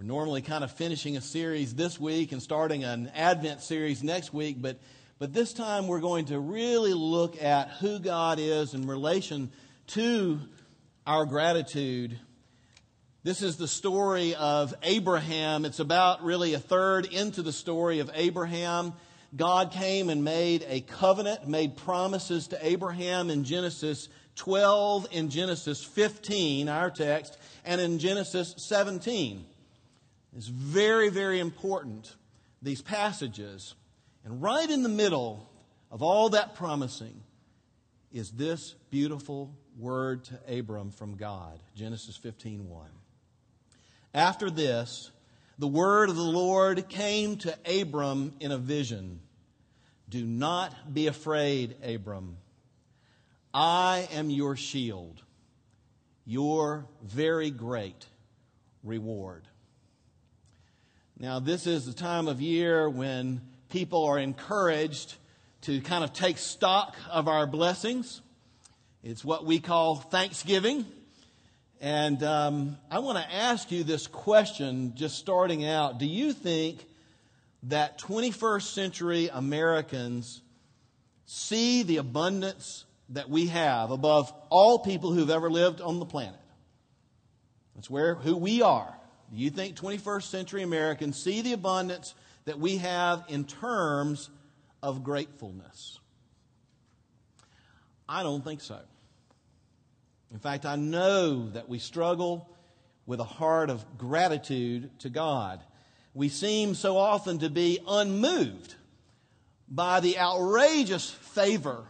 We're normally kind of finishing a series this week and starting an Advent series next week, but, but this time we're going to really look at who God is in relation to our gratitude. This is the story of Abraham. It's about really a third into the story of Abraham. God came and made a covenant, made promises to Abraham in Genesis 12, in Genesis 15, our text, and in Genesis 17. It's very, very important, these passages. And right in the middle of all that promising is this beautiful word to Abram from God, Genesis 15:1. After this, the word of the Lord came to Abram in a vision. Do not be afraid, Abram. I am your shield, your very great reward. Now, this is the time of year when people are encouraged to kind of take stock of our blessings. It's what we call Thanksgiving. And um, I want to ask you this question just starting out. Do you think that 21st century Americans see the abundance that we have above all people who've ever lived on the planet? That's where who we are. Do you think 21st century Americans see the abundance that we have in terms of gratefulness? I don't think so. In fact, I know that we struggle with a heart of gratitude to God. We seem so often to be unmoved by the outrageous favor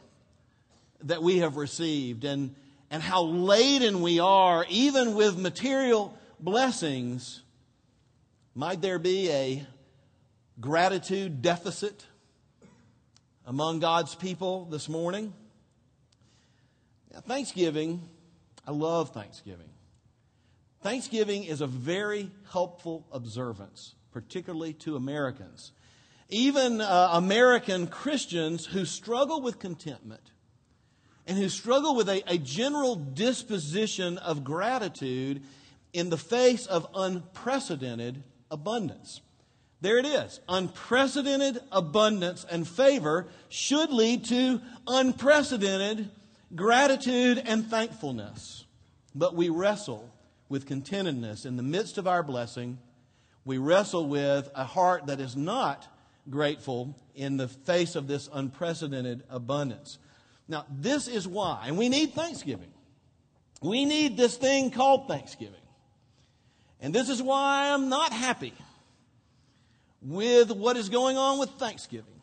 that we have received and, and how laden we are, even with material blessings, might there be a gratitude deficit among God's people this morning? Thanksgiving, I love Thanksgiving. Thanksgiving is a very helpful observance, particularly to Americans. Even uh, American Christians who struggle with contentment and who struggle with a, a general disposition of gratitude in the face of unprecedented abundance. There it is. Unprecedented abundance and favor should lead to unprecedented gratitude and thankfulness. But we wrestle with contentedness in the midst of our blessing. We wrestle with a heart that is not grateful in the face of this unprecedented abundance. Now, this is why, and we need Thanksgiving. We need this thing called Thanksgiving. And this is why I'm not happy with what is going on with Thanksgiving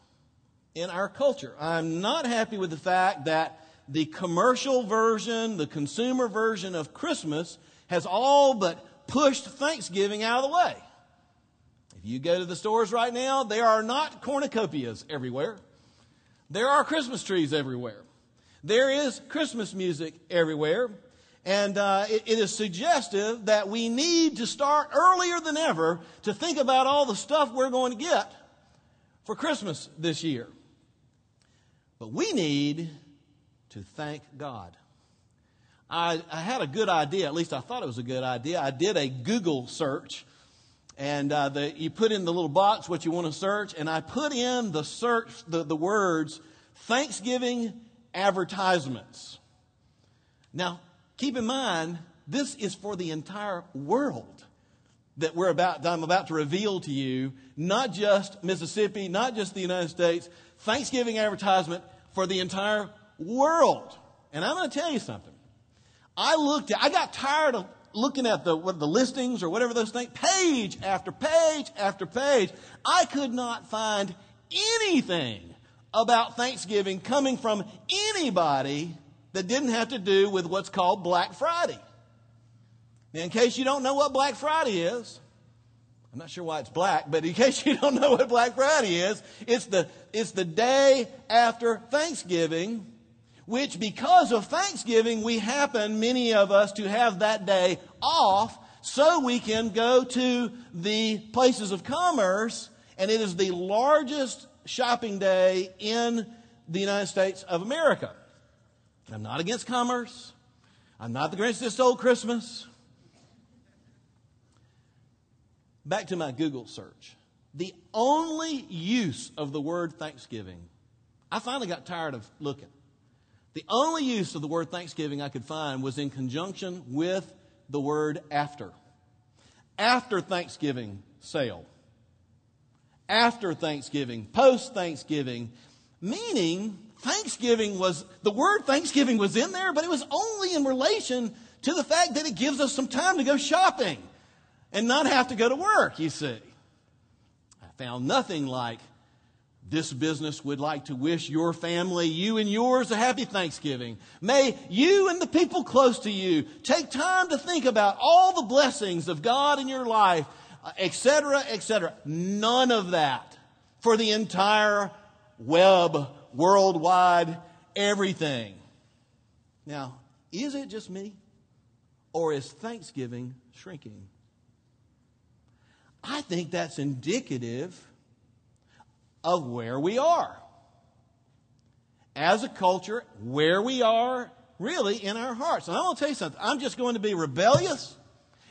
in our culture. I'm not happy with the fact that the commercial version, the consumer version of Christmas has all but pushed Thanksgiving out of the way. If you go to the stores right now, there are not cornucopias everywhere. There are Christmas trees everywhere. There is Christmas music everywhere. And uh, it, it is suggestive that we need to start earlier than ever to think about all the stuff we're going to get for Christmas this year. But we need to thank God. I, I, had a good idea, at least I thought it was a good idea. I did a Google search, and uh, the, you put in the little box what you want to search, and I put in the search the, the words Thanksgiving advertisements. Now, Keep in mind, this is for the entire world that we're about, that I'm about to reveal to you, not just Mississippi, not just the United States, Thanksgiving advertisement for the entire world. And I'm going to tell you something. I looked at, I got tired of looking at the, what, the listings or whatever those things, page after page after page. I could not find anything about Thanksgiving coming from anybody that didn't have to do with what's called Black Friday. Now, in case you don't know what Black Friday is, I'm not sure why it's black, but in case you don't know what Black Friday is, it's the, it's the day after Thanksgiving, which because of Thanksgiving, we happen, many of us, to have that day off so we can go to the places of commerce, and it is the largest shopping day in the United States of America. I'm not against commerce. I'm not the that stole Christmas. back to my Google search. The only use of the word Thanksgiving, I finally got tired of looking. The only use of the word Thanksgiving I could find was in conjunction with the word after. After Thanksgiving sale. After Thanksgiving, post Thanksgiving, meaning Thanksgiving was, the word Thanksgiving was in there, but it was only in relation to the fact that it gives us some time to go shopping and not have to go to work, you see. I found nothing like this business would like to wish your family, you and yours, a happy Thanksgiving. May you and the people close to you take time to think about all the blessings of God in your life, etc., etc. None of that for the entire web, worldwide, everything. Now, is it just me? Or is Thanksgiving shrinking? I think that's indicative of where we are. As a culture, where we are really in our hearts. And I want to tell you something. I'm just going to be rebellious,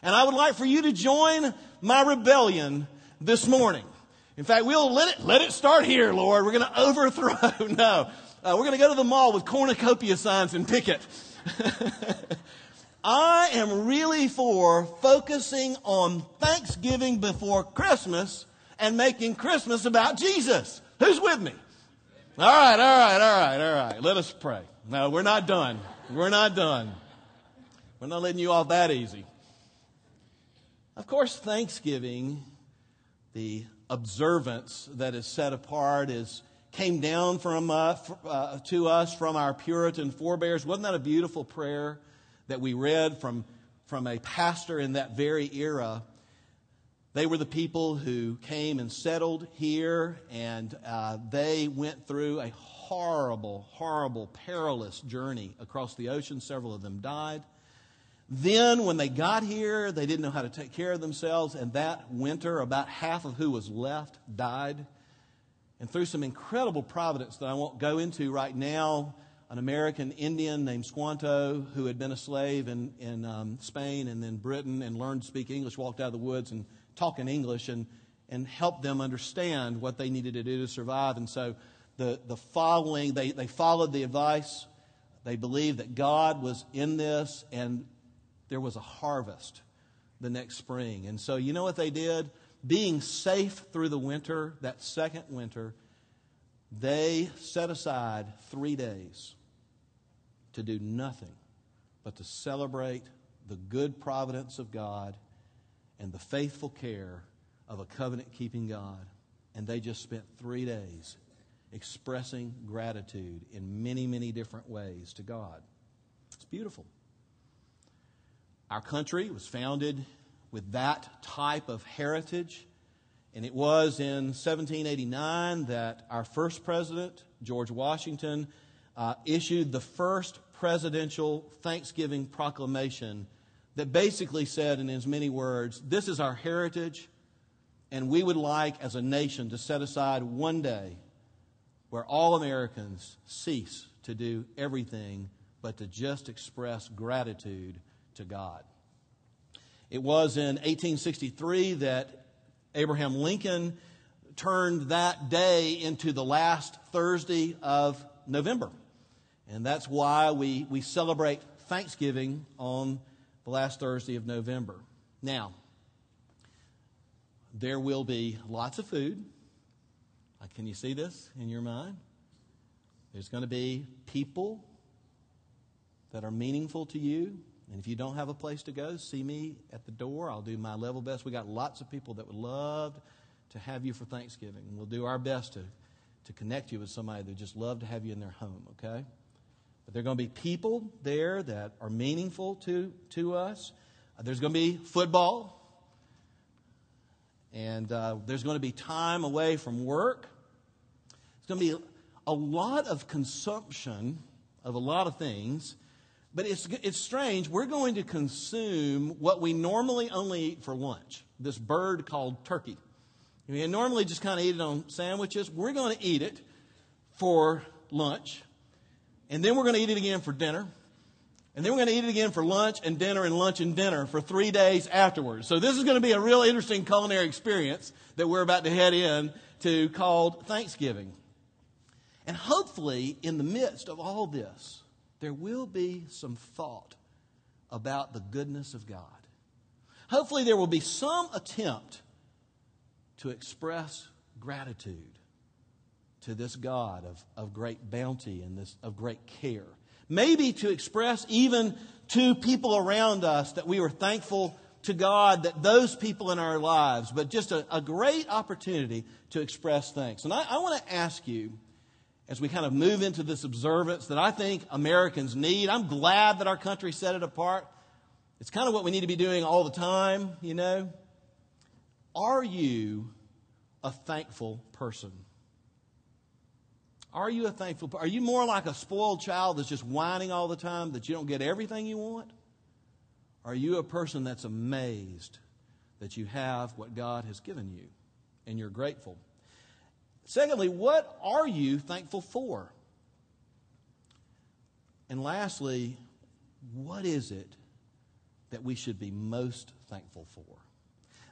and I would like for you to join my rebellion this morning. In fact, we'll let it, let it start here, Lord. We're going to overthrow. no. Uh, we're going to go to the mall with cornucopia signs and picket. I am really for focusing on Thanksgiving before Christmas and making Christmas about Jesus. Who's with me? All right, all right, all right, all right. Let us pray. No, we're not done. We're not done. We're not letting you off that easy. Of course, Thanksgiving, the observance that is set apart, is came down from uh, uh, to us from our Puritan forebears. Wasn't that a beautiful prayer? that we read from, from a pastor in that very era. They were the people who came and settled here, and uh, they went through a horrible, horrible, perilous journey across the ocean. Several of them died. Then, when they got here, they didn't know how to take care of themselves, and that winter, about half of who was left died. And through some incredible providence that I won't go into right now, an American Indian named Squanto who had been a slave in, in um, Spain and then Britain and learned to speak English, walked out of the woods and talked in English and, and helped them understand what they needed to do to survive. And so the, the following, they, they followed the advice. They believed that God was in this and there was a harvest the next spring. And so you know what they did? Being safe through the winter, that second winter, they set aside three days to do nothing but to celebrate the good providence of God and the faithful care of a covenant keeping God. And they just spent three days expressing gratitude in many, many different ways to God. It's beautiful. Our country was founded with that type of heritage. And it was in 1789 that our first president, George Washington, uh, issued the first presidential Thanksgiving proclamation that basically said, in as many words, this is our heritage, and we would like, as a nation, to set aside one day where all Americans cease to do everything but to just express gratitude to God. It was in 1863 that Abraham Lincoln turned that day into the last Thursday of November. And that's why we, we celebrate Thanksgiving on the last Thursday of November. Now, there will be lots of food. Can you see this in your mind? There's going to be people that are meaningful to you. And if you don't have a place to go, see me at the door. I'll do my level best. We got lots of people that would love to have you for Thanksgiving. We'll do our best to, to connect you with somebody that just love to have you in their home, okay? But there are going to be people there that are meaningful to, to us. Uh, there's going to be football. And uh, there's going to be time away from work. There's going to be a lot of consumption of a lot of things. But it's, it's strange. We're going to consume what we normally only eat for lunch this bird called turkey. We normally just kind of eat it on sandwiches. We're going to eat it for lunch and then we're going to eat it again for dinner. And then we're going to eat it again for lunch and dinner and lunch and dinner for three days afterwards. So this is going to be a real interesting culinary experience that we're about to head in to called Thanksgiving. And hopefully, in the midst of all this, there will be some thought about the goodness of God. Hopefully, there will be some attempt to express gratitude to this God of, of great bounty and this, of great care. Maybe to express even to people around us that we are thankful to God that those people in our lives, but just a, a great opportunity to express thanks. And I, I want to ask you, as we kind of move into this observance that I think Americans need, I'm glad that our country set it apart. It's kind of what we need to be doing all the time, you know. Are you a thankful person? Are you a thankful Are you more like a spoiled child that's just whining all the time that you don't get everything you want? Are you a person that's amazed that you have what God has given you and you're grateful? Secondly, what are you thankful for? And lastly, what is it that we should be most thankful for?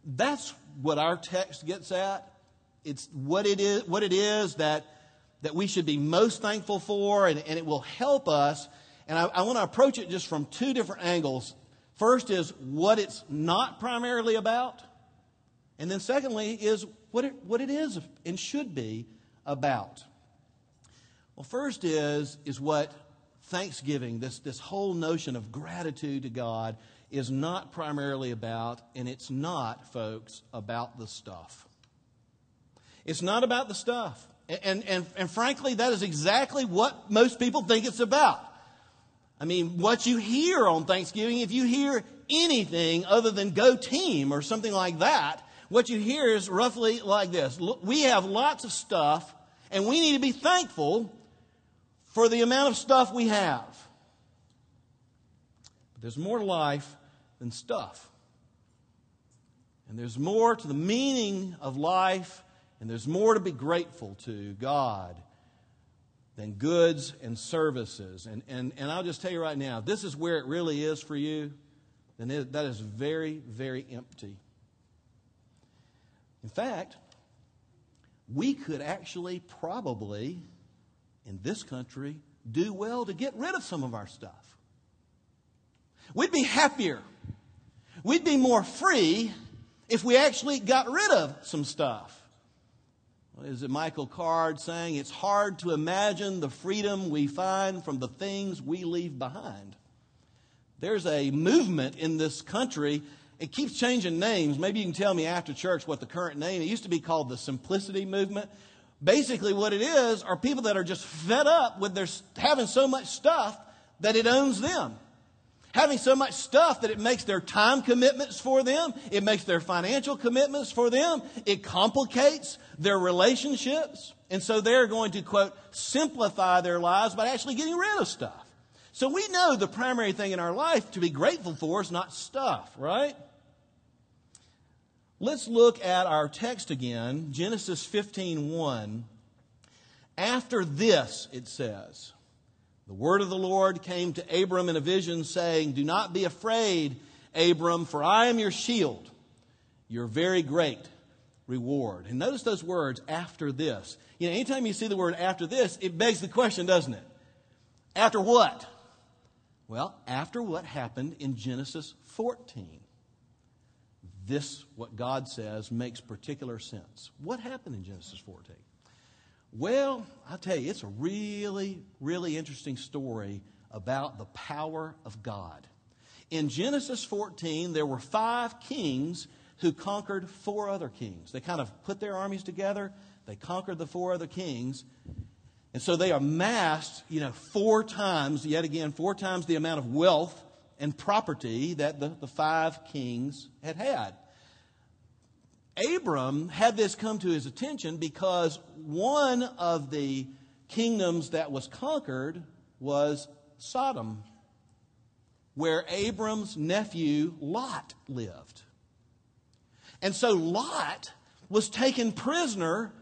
That's what our text gets at. It's what it is, what it is that, that we should be most thankful for, and, and it will help us. And I, I want to approach it just from two different angles. First is what it's not primarily about. And then secondly is what it, what it is and should be about. Well, first is, is what Thanksgiving, this, this whole notion of gratitude to God, is not primarily about, and it's not, folks, about the stuff. It's not about the stuff. And, and, and frankly, that is exactly what most people think it's about. I mean, what you hear on Thanksgiving, if you hear anything other than go team or something like that, what you hear is roughly like this We have lots of stuff, and we need to be thankful for the amount of stuff we have. But there's more to life than stuff. And there's more to the meaning of life, and there's more to be grateful to God than goods and services. And, and, and I'll just tell you right now, this is where it really is for you, then that is very, very empty. In fact, we could actually probably, in this country, do well to get rid of some of our stuff. We'd be happier. We'd be more free if we actually got rid of some stuff. Is it Michael Card saying? It's hard to imagine the freedom we find from the things we leave behind. There's a movement in this country it keeps changing names. Maybe you can tell me after church what the current name. It used to be called the Simplicity Movement. Basically, what it is are people that are just fed up with their having so much stuff that it owns them. Having so much stuff that it makes their time commitments for them, it makes their financial commitments for them, it complicates their relationships. And so they're going to, quote, simplify their lives by actually getting rid of stuff. So we know the primary thing in our life to be grateful for is not stuff, right? Let's look at our text again, Genesis 15:1. After this, it says, the word of the Lord came to Abram in a vision, saying, Do not be afraid, Abram, for I am your shield, your very great reward. And notice those words, after this. You know, anytime you see the word after this, it begs the question, doesn't it? After what? Well, after what happened in Genesis 14. This, what God says, makes particular sense. What happened in Genesis 14? Well, I'll tell you, it's a really, really interesting story about the power of God. In Genesis 14, there were five kings who conquered four other kings. They kind of put their armies together, they conquered the four other kings, and so they amassed, you know, four times, yet again, four times the amount of wealth and property that the, the five kings had had. Abram had this come to his attention because one of the kingdoms that was conquered was Sodom, where Abram's nephew Lot lived. And so Lot was taken prisoner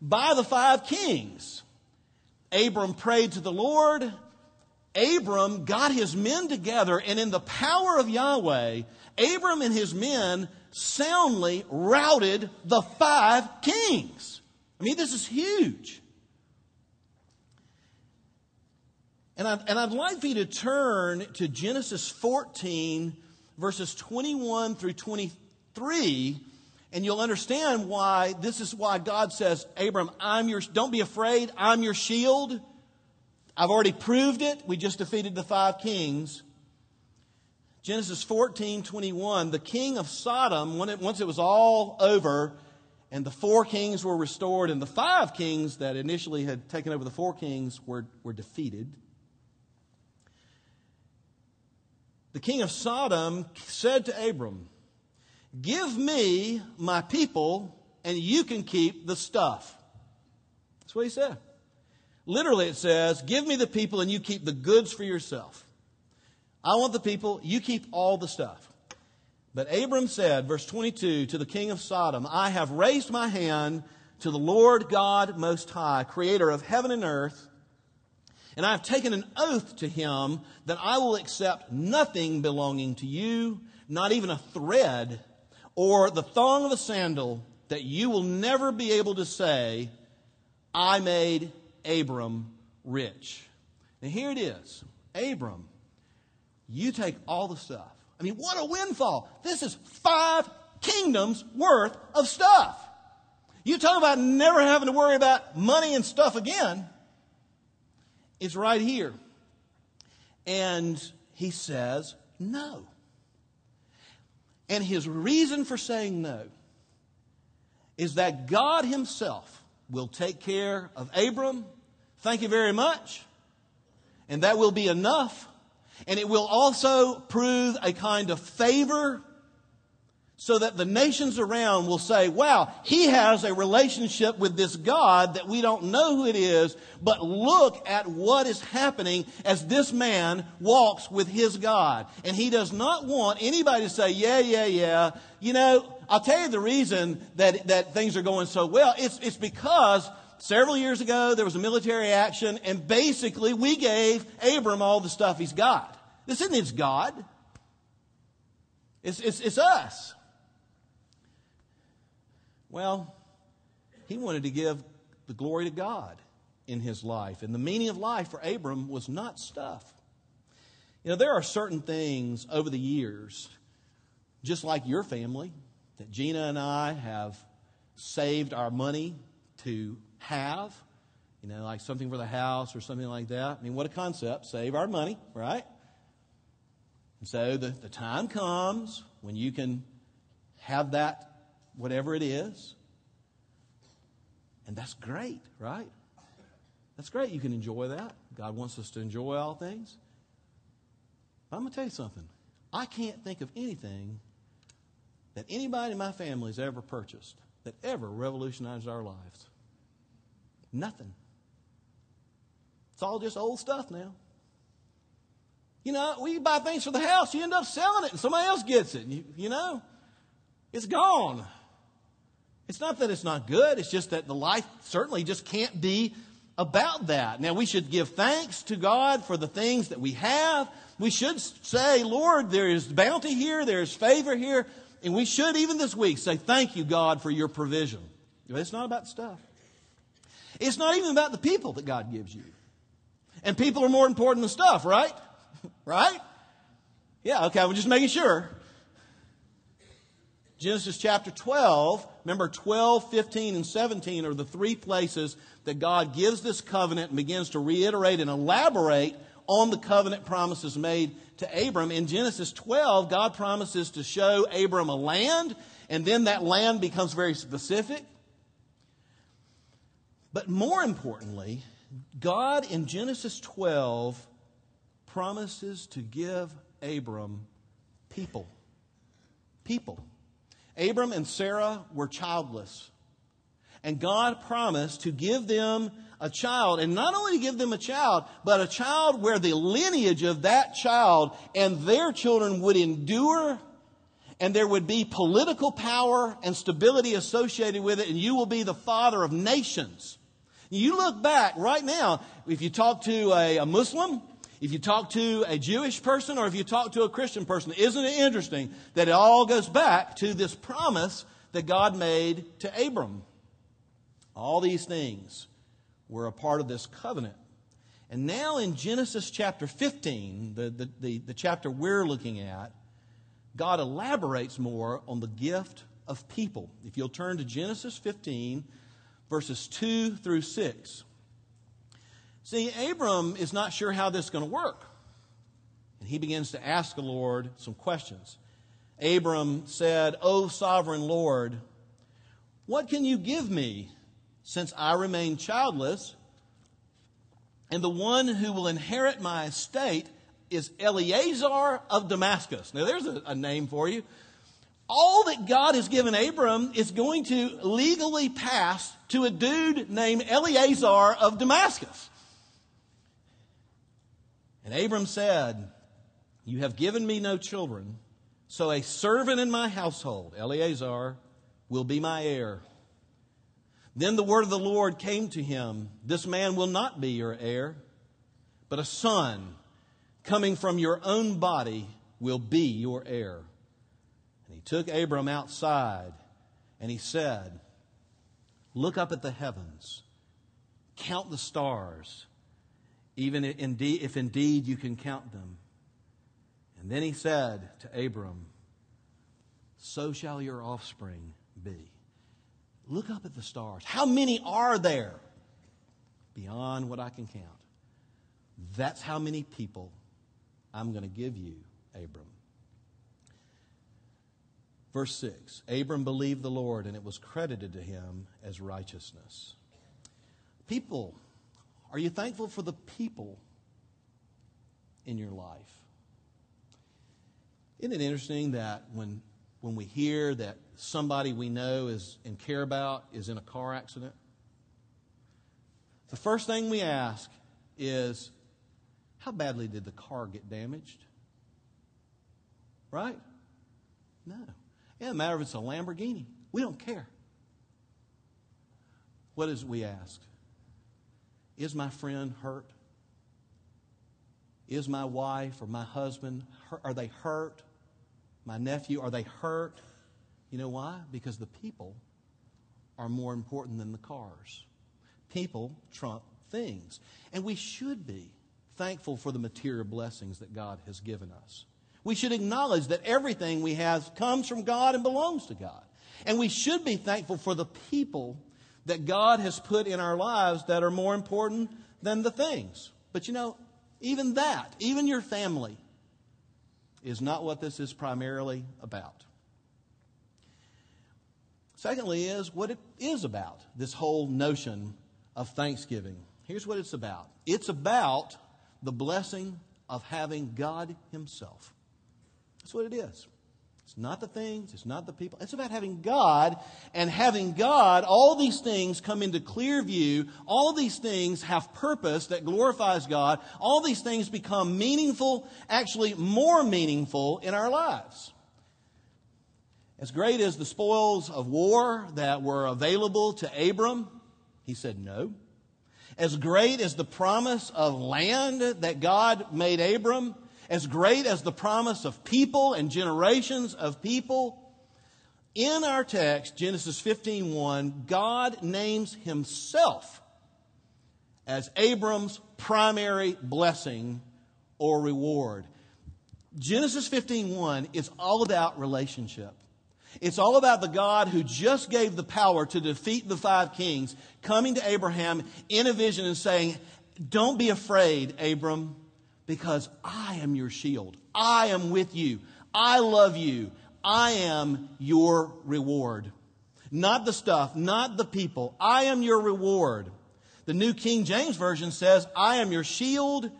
by the five kings. Abram prayed to the Lord, Abram got his men together, and in the power of Yahweh, Abram and his men soundly routed the five kings. I mean, this is huge. And I'd, and I'd like for you to turn to Genesis 14, verses 21 through 23, and you'll understand why this is why God says, Abram, I'm your, don't be afraid, I'm your shield. I've already proved it. We just defeated the five kings. Genesis 14, 21, the king of Sodom, it, once it was all over, and the four kings were restored, and the five kings that initially had taken over the four kings were, were defeated. The king of Sodom said to Abram, Give me my people, and you can keep the stuff. That's what he said. Literally, it says, Give me the people, and you keep the goods for yourself. I want the people, you keep all the stuff. But Abram said, verse 22, to the king of Sodom, I have raised my hand to the Lord God Most High, creator of heaven and earth, and I have taken an oath to him that I will accept nothing belonging to you, not even a thread or the thong of a sandal, that you will never be able to say, I made Abram rich. And here it is Abram you take all the stuff. I mean, what a windfall. This is five kingdoms worth of stuff. You talk about never having to worry about money and stuff again. It's right here. And he says no. And his reason for saying no is that God himself will take care of Abram. Thank you very much. And that will be enough and it will also prove a kind of favor so that the nations around will say, wow, he has a relationship with this God that we don't know who it is, but look at what is happening as this man walks with his God. And he does not want anybody to say, yeah, yeah, yeah. You know, I'll tell you the reason that, that things are going so well. It's, it's because several years ago, there was a military action, and basically we gave Abram all the stuff he's got. This isn't his God, it's, it's, it's us. Well, he wanted to give the glory to God in his life. And the meaning of life for Abram was not stuff. You know, there are certain things over the years, just like your family, that Gina and I have saved our money to have, you know, like something for the house or something like that. I mean, what a concept. Save our money, right? And so the, the time comes when you can have that, whatever it is. And that's great, right? That's great. You can enjoy that. God wants us to enjoy all things. But I'm going to tell you something. I can't think of anything that anybody in my family has ever purchased that ever revolutionized our lives. Nothing. It's all just old stuff now. You know, we buy things for the house, you end up selling it and somebody else gets it. You, you know, it's gone. It's not that it's not good, it's just that the life certainly just can't be about that. Now, we should give thanks to God for the things that we have. We should say, Lord, there is bounty here, there is favor here. And we should, even this week, say, Thank you, God, for your provision. But it's not about stuff. It's not even about the people that God gives you. And people are more important than stuff, right? right? Yeah, okay, I'm just making sure. Genesis chapter 12, remember 12, 15, and 17 are the three places that God gives this covenant and begins to reiterate and elaborate on the covenant promises made to Abram. In Genesis 12, God promises to show Abram a land, and then that land becomes very specific. But more importantly, God in Genesis 12 promises to give Abram people. People. Abram and Sarah were childless. And God promised to give them a child, and not only to give them a child, but a child where the lineage of that child and their children would endure, and there would be political power and stability associated with it, and you will be the father of nations. You look back right now, if you talk to a, a Muslim, If you talk to a Jewish person or if you talk to a Christian person, isn't it interesting that it all goes back to this promise that God made to Abram? All these things were a part of this covenant. And now in Genesis chapter 15, the, the, the, the, chapter we're looking at, God elaborates more on the gift of people. If you'll turn to Genesis 15, verses 2 through 6. See, Abram is not sure how this is going to work. And he begins to ask the Lord some questions. Abram said, O sovereign Lord, what can you give me since I remain childless? And the one who will inherit my estate is Eleazar of Damascus. Now, there's a, a name for you. All that God has given Abram is going to legally pass to a dude named Eleazar of Damascus. And Abram said, You have given me no children, so a servant in my household, Eliezer, will be my heir. Then the word of the Lord came to him This man will not be your heir, but a son coming from your own body will be your heir. And he took Abram outside and he said, Look up at the heavens, count the stars even indeed, if indeed you can count them. And then he said to Abram, So shall your offspring be. Look up at the stars. How many are there? Beyond what I can count. That's how many people I'm going to give you, Abram. Verse 6 Abram believed the Lord, and it was credited to him as righteousness. People are you thankful for the people in your life? Isn't it interesting that when, when we hear that somebody we know is and care about is in a car accident, the first thing we ask is, how badly did the car get damaged? Right? No. It doesn't matter if it's a Lamborghini. We don't care. What is it we ask? Is my friend hurt? Is my wife or my husband, are they hurt? My nephew, are they hurt? You know why? Because the people are more important than the cars. People trump things. And we should be thankful for the material blessings that God has given us. We should acknowledge that everything we have comes from God and belongs to God. And we should be thankful for the people that God has put in our lives that are more important than the things. But you know, even that, even your family, is not what this is primarily about. Secondly, is what it is about this whole notion of Thanksgiving. Here's what it's about it's about the blessing of having God Himself. That's what it is. It's not the things, it's not the people. It's about having God, and having God, all these things come into clear view. All these things have purpose that glorifies God. All these things become meaningful, actually more meaningful in our lives. As great as the spoils of war that were available to Abram, he said no. As great as the promise of land that God made Abram, as great as the promise of people and generations of people, in our text, Genesis 15:1, God names himself as Abram's primary blessing or reward. Genesis 15:1 is all about relationship. It's all about the God who just gave the power to defeat the five kings coming to Abraham in a vision and saying, "Don't be afraid, Abram because I am your shield. I am with you. I love you. I am your reward. Not the stuff, not the people. I am your reward. The New King James Version says, I am your shield.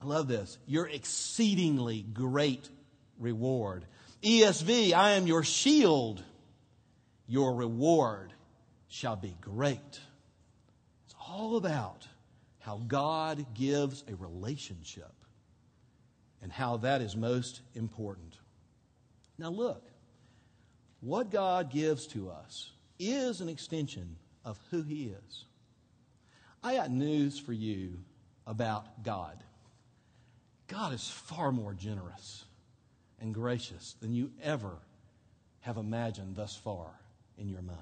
I love this. Your exceedingly great reward. ESV, I am your shield. Your reward shall be great. It's all about how God gives a relationship and how that is most important. Now, look, what God gives to us is an extension of who He is. I got news for you about God. God is far more generous and gracious than you ever have imagined thus far in your mind.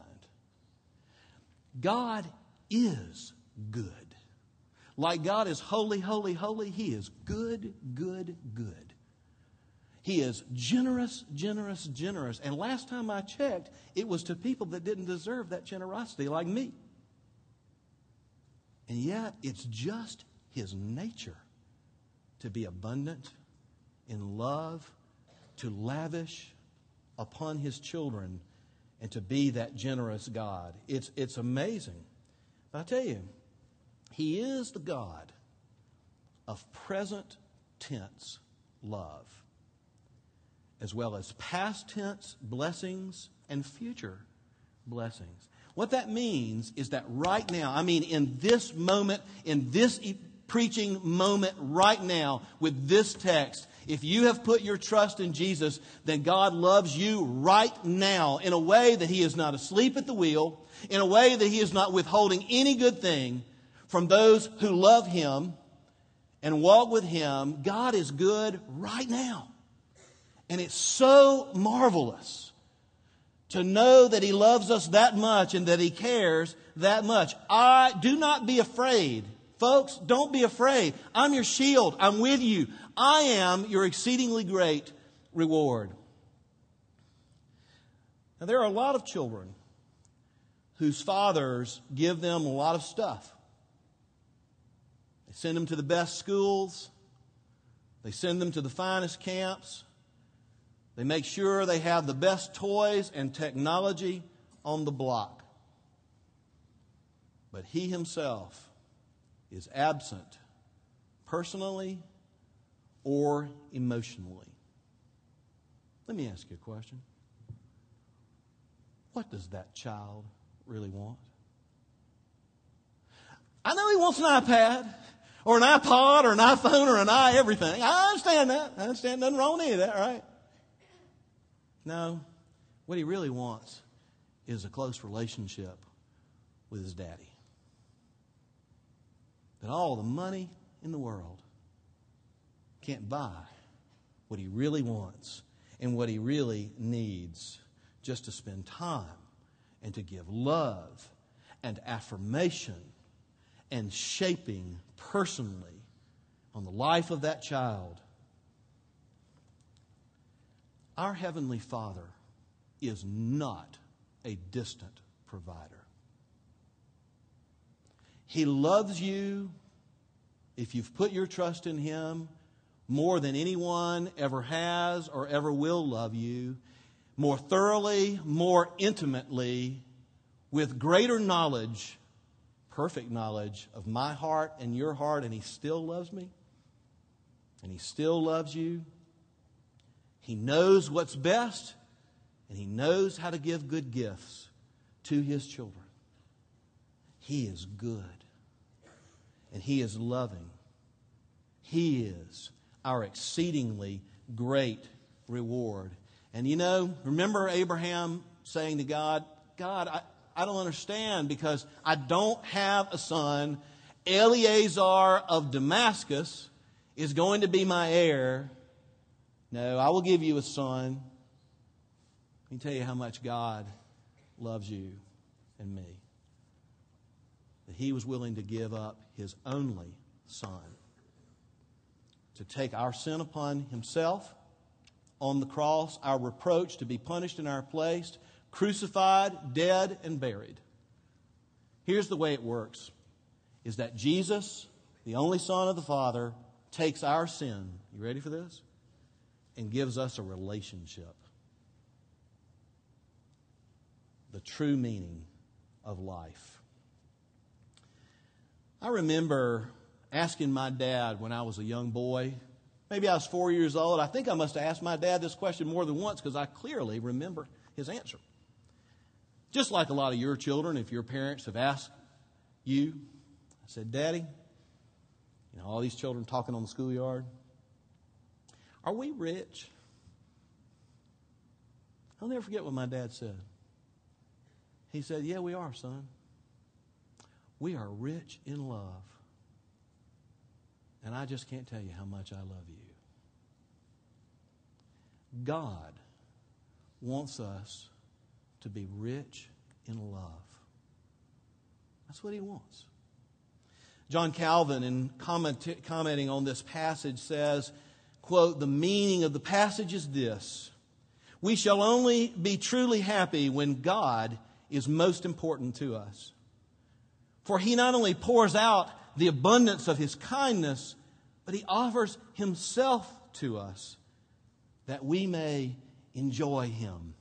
God is good. Like God is holy, holy, holy, He is good, good, good. He is generous, generous, generous. And last time I checked, it was to people that didn't deserve that generosity, like me. And yet, it's just His nature to be abundant in love, to lavish upon His children, and to be that generous God. It's, it's amazing. But I tell you, He is the God of present tense love as well as past tense blessings and future blessings. What that means is that right now, I mean, in this moment, in this e- preaching moment right now, with this text, if you have put your trust in Jesus, then God loves you right now in a way that He is not asleep at the wheel, in a way that He is not withholding any good thing from those who love Him and walk with Him. God is good right now. And it's so marvelous to know that He loves us that much and that He cares that much. I do not be afraid. Folks, don't be afraid. I'm your shield. I'm with you. I am your exceedingly great reward. Now, there are a lot of children whose fathers give them a lot of stuff. They send them to the best schools, they send them to the finest camps, they make sure they have the best toys and technology on the block. But he himself is absent personally or emotionally. Let me ask you a question. What does that child really want? I know he wants an iPad or an iPod or an iPhone or an i everything. I understand that. I understand nothing wrong with any of that, right? No, what he really wants is a close relationship with his daddy. That all the money in the world can't buy what he really wants and what he really needs just to spend time and to give love and affirmation and shaping personally on the life of that child our Heavenly Father is not a distant provider. He loves you if you've put your trust in Him more than anyone ever has or ever will love you, more thoroughly, more intimately, with greater knowledge, perfect knowledge of my heart and your heart, and He still loves me, and He still loves you. He knows what's best, and He knows how to give good gifts to His children. He is good, and He is loving. He is our exceedingly great reward. And you know, remember Abraham saying to God, God, I, I don't understand because I don't have a son. Eleazar of Damascus is going to be my heir. No, I will give you a son. Let me tell you how much God loves you and me. That he was willing to give up his only son to take our sin upon himself on the cross, our reproach to be punished in our place, crucified, dead, and buried. Here's the way it works is that Jesus, the only Son of the Father, takes our sin. You ready for this? and gives us a relationship. The true meaning of life. I remember asking my dad when I was a young boy, maybe I was four years old. I think I must have asked my dad this question more than once because I clearly remember his answer. Just like a lot of your children, if your parents have asked you, I said, Daddy, you know, all these children talking on the schoolyard, are we rich? I'll never forget what my dad said. He said, Yeah, we are, son. We are rich in love. And I just can't tell you how much I love you. God wants us to be rich in love. That's what he wants. John Calvin, in comment, commenting on this passage, says, quote, the meaning of the passage is this. We shall only be truly happy when God is most important to us. For he not only pours out the abundance of his kindness, but he offers himself to us that we may enjoy him.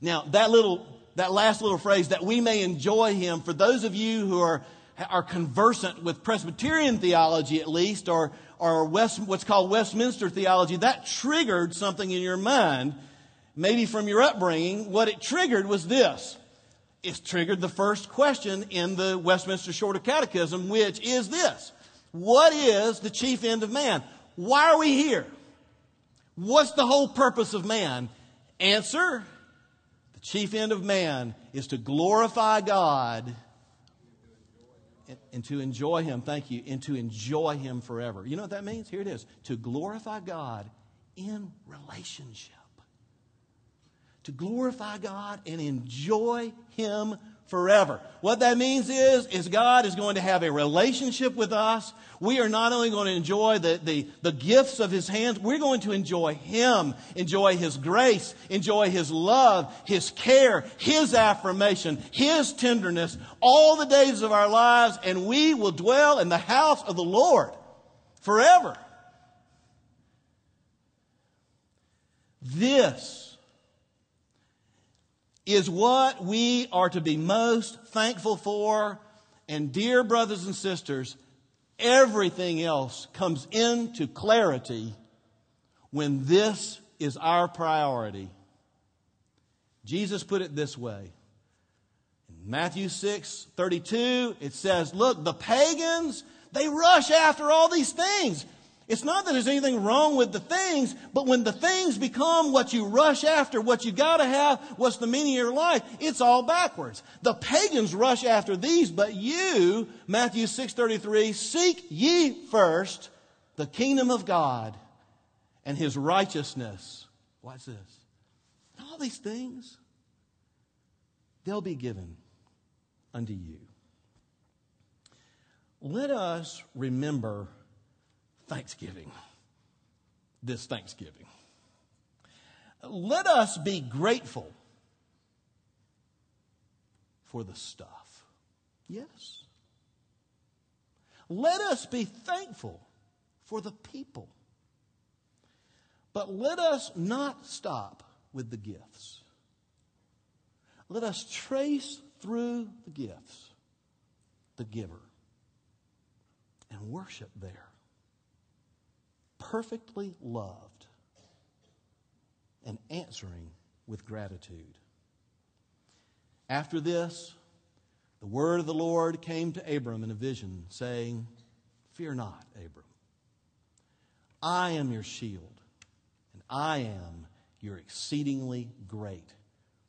Now, that little, that last little phrase, that we may enjoy him, for those of you who are, are conversant with Presbyterian theology at least, or, or West, what's called Westminster theology, that triggered something in your mind, maybe from your upbringing. What it triggered was this. It triggered the first question in the Westminster Shorter Catechism, which is this. What is the chief end of man? Why are we here? What's the whole purpose of man? Answer The chief end of man is to glorify God and, to enjoy Him. Thank you. And to enjoy Him forever. You know what that means? Here it is to glorify God in relationship. To glorify God and enjoy Him forever. What that means is, is God is going to have a relationship with us. We are not only going to enjoy the, the, the gifts of His hands, we're going to enjoy Him, enjoy His grace, enjoy His love, His care, His affirmation, His tenderness, all the days of our lives, and we will dwell in the house of the Lord forever. This is what we are to be most thankful for. And, dear brothers and sisters, everything else comes into clarity when this is our priority. Jesus put it this way. In Matthew 6 32, it says, Look, the pagans, they rush after all these things. It's not that there's anything wrong with the things, but when the things become what you rush after, what you gotta have, what's the meaning of your life, it's all backwards. The pagans rush after these, but you, Matthew 6.33, seek ye first the kingdom of God and his righteousness. Watch this. All these things, they'll be given unto you. Let us remember Thanksgiving, this Thanksgiving. Let us be grateful for the stuff. Yes. Let us be thankful for the people. But let us not stop with the gifts. Let us trace through the gifts the giver and worship there perfectly loved and answering with gratitude. After this, the word of the Lord came to Abram in a vision, saying, Fear not, Abram. I am your shield, and I am your exceedingly great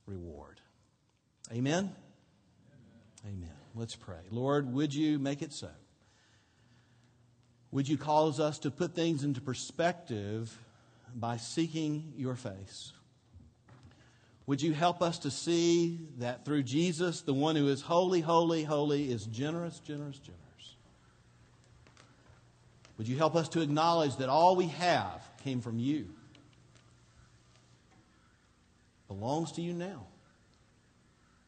reward. Amen? Amen. Amen. Let's pray. Lord, would you make it so? Would you cause us to put things into perspective by seeking your face? Would you help us to see that through Jesus, the one who is holy, holy, holy, is generous, generous, generous? Would you help us to acknowledge that all we have came from you, belongs to you now,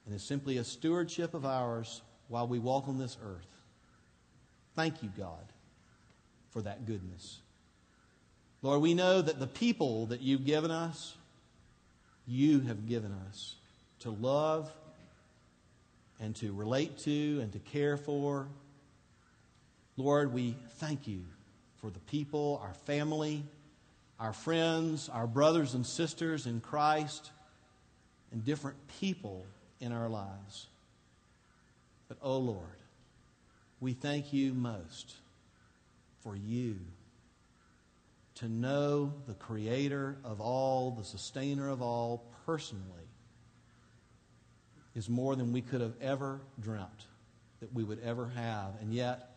and is simply a stewardship of ours while we walk on this earth? Thank you, God for that goodness. Lord, we know that the people that you've given us, you have given us to love and to relate to and to care for. Lord, we thank you for the people, our family, our friends, our brothers and sisters in Christ, and different people in our lives. But, oh Lord, we thank you most for you to know the creator of all, the sustainer of all personally is more than we could have ever dreamt that we would ever have. And yet,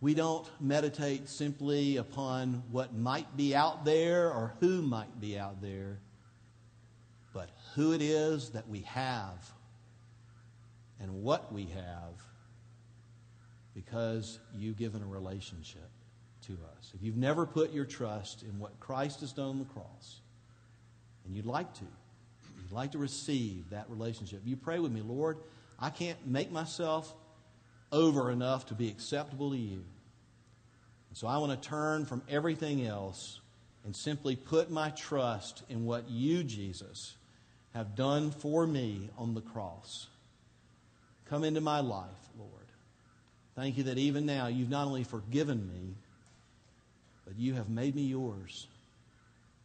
We don't meditate simply upon what might be out there or who might be out there, but who it is that we have and what we have because you've given a relationship to us. If you've never put your trust in what Christ has done on the cross, and you'd like to, you'd like to receive that relationship, you pray with me, Lord, I can't make myself over enough to be acceptable to you. And so I want to turn from everything else and simply put my trust in what you, Jesus, have done for me on the cross. Come into my life, Lord. Thank you that even now you've not only forgiven me, but you have made me yours,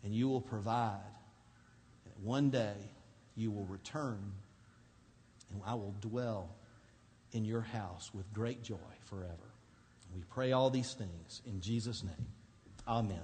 and you will provide. And one day you will return, and I will dwell in your house with great joy forever. We pray all these things in Jesus' name. Amen.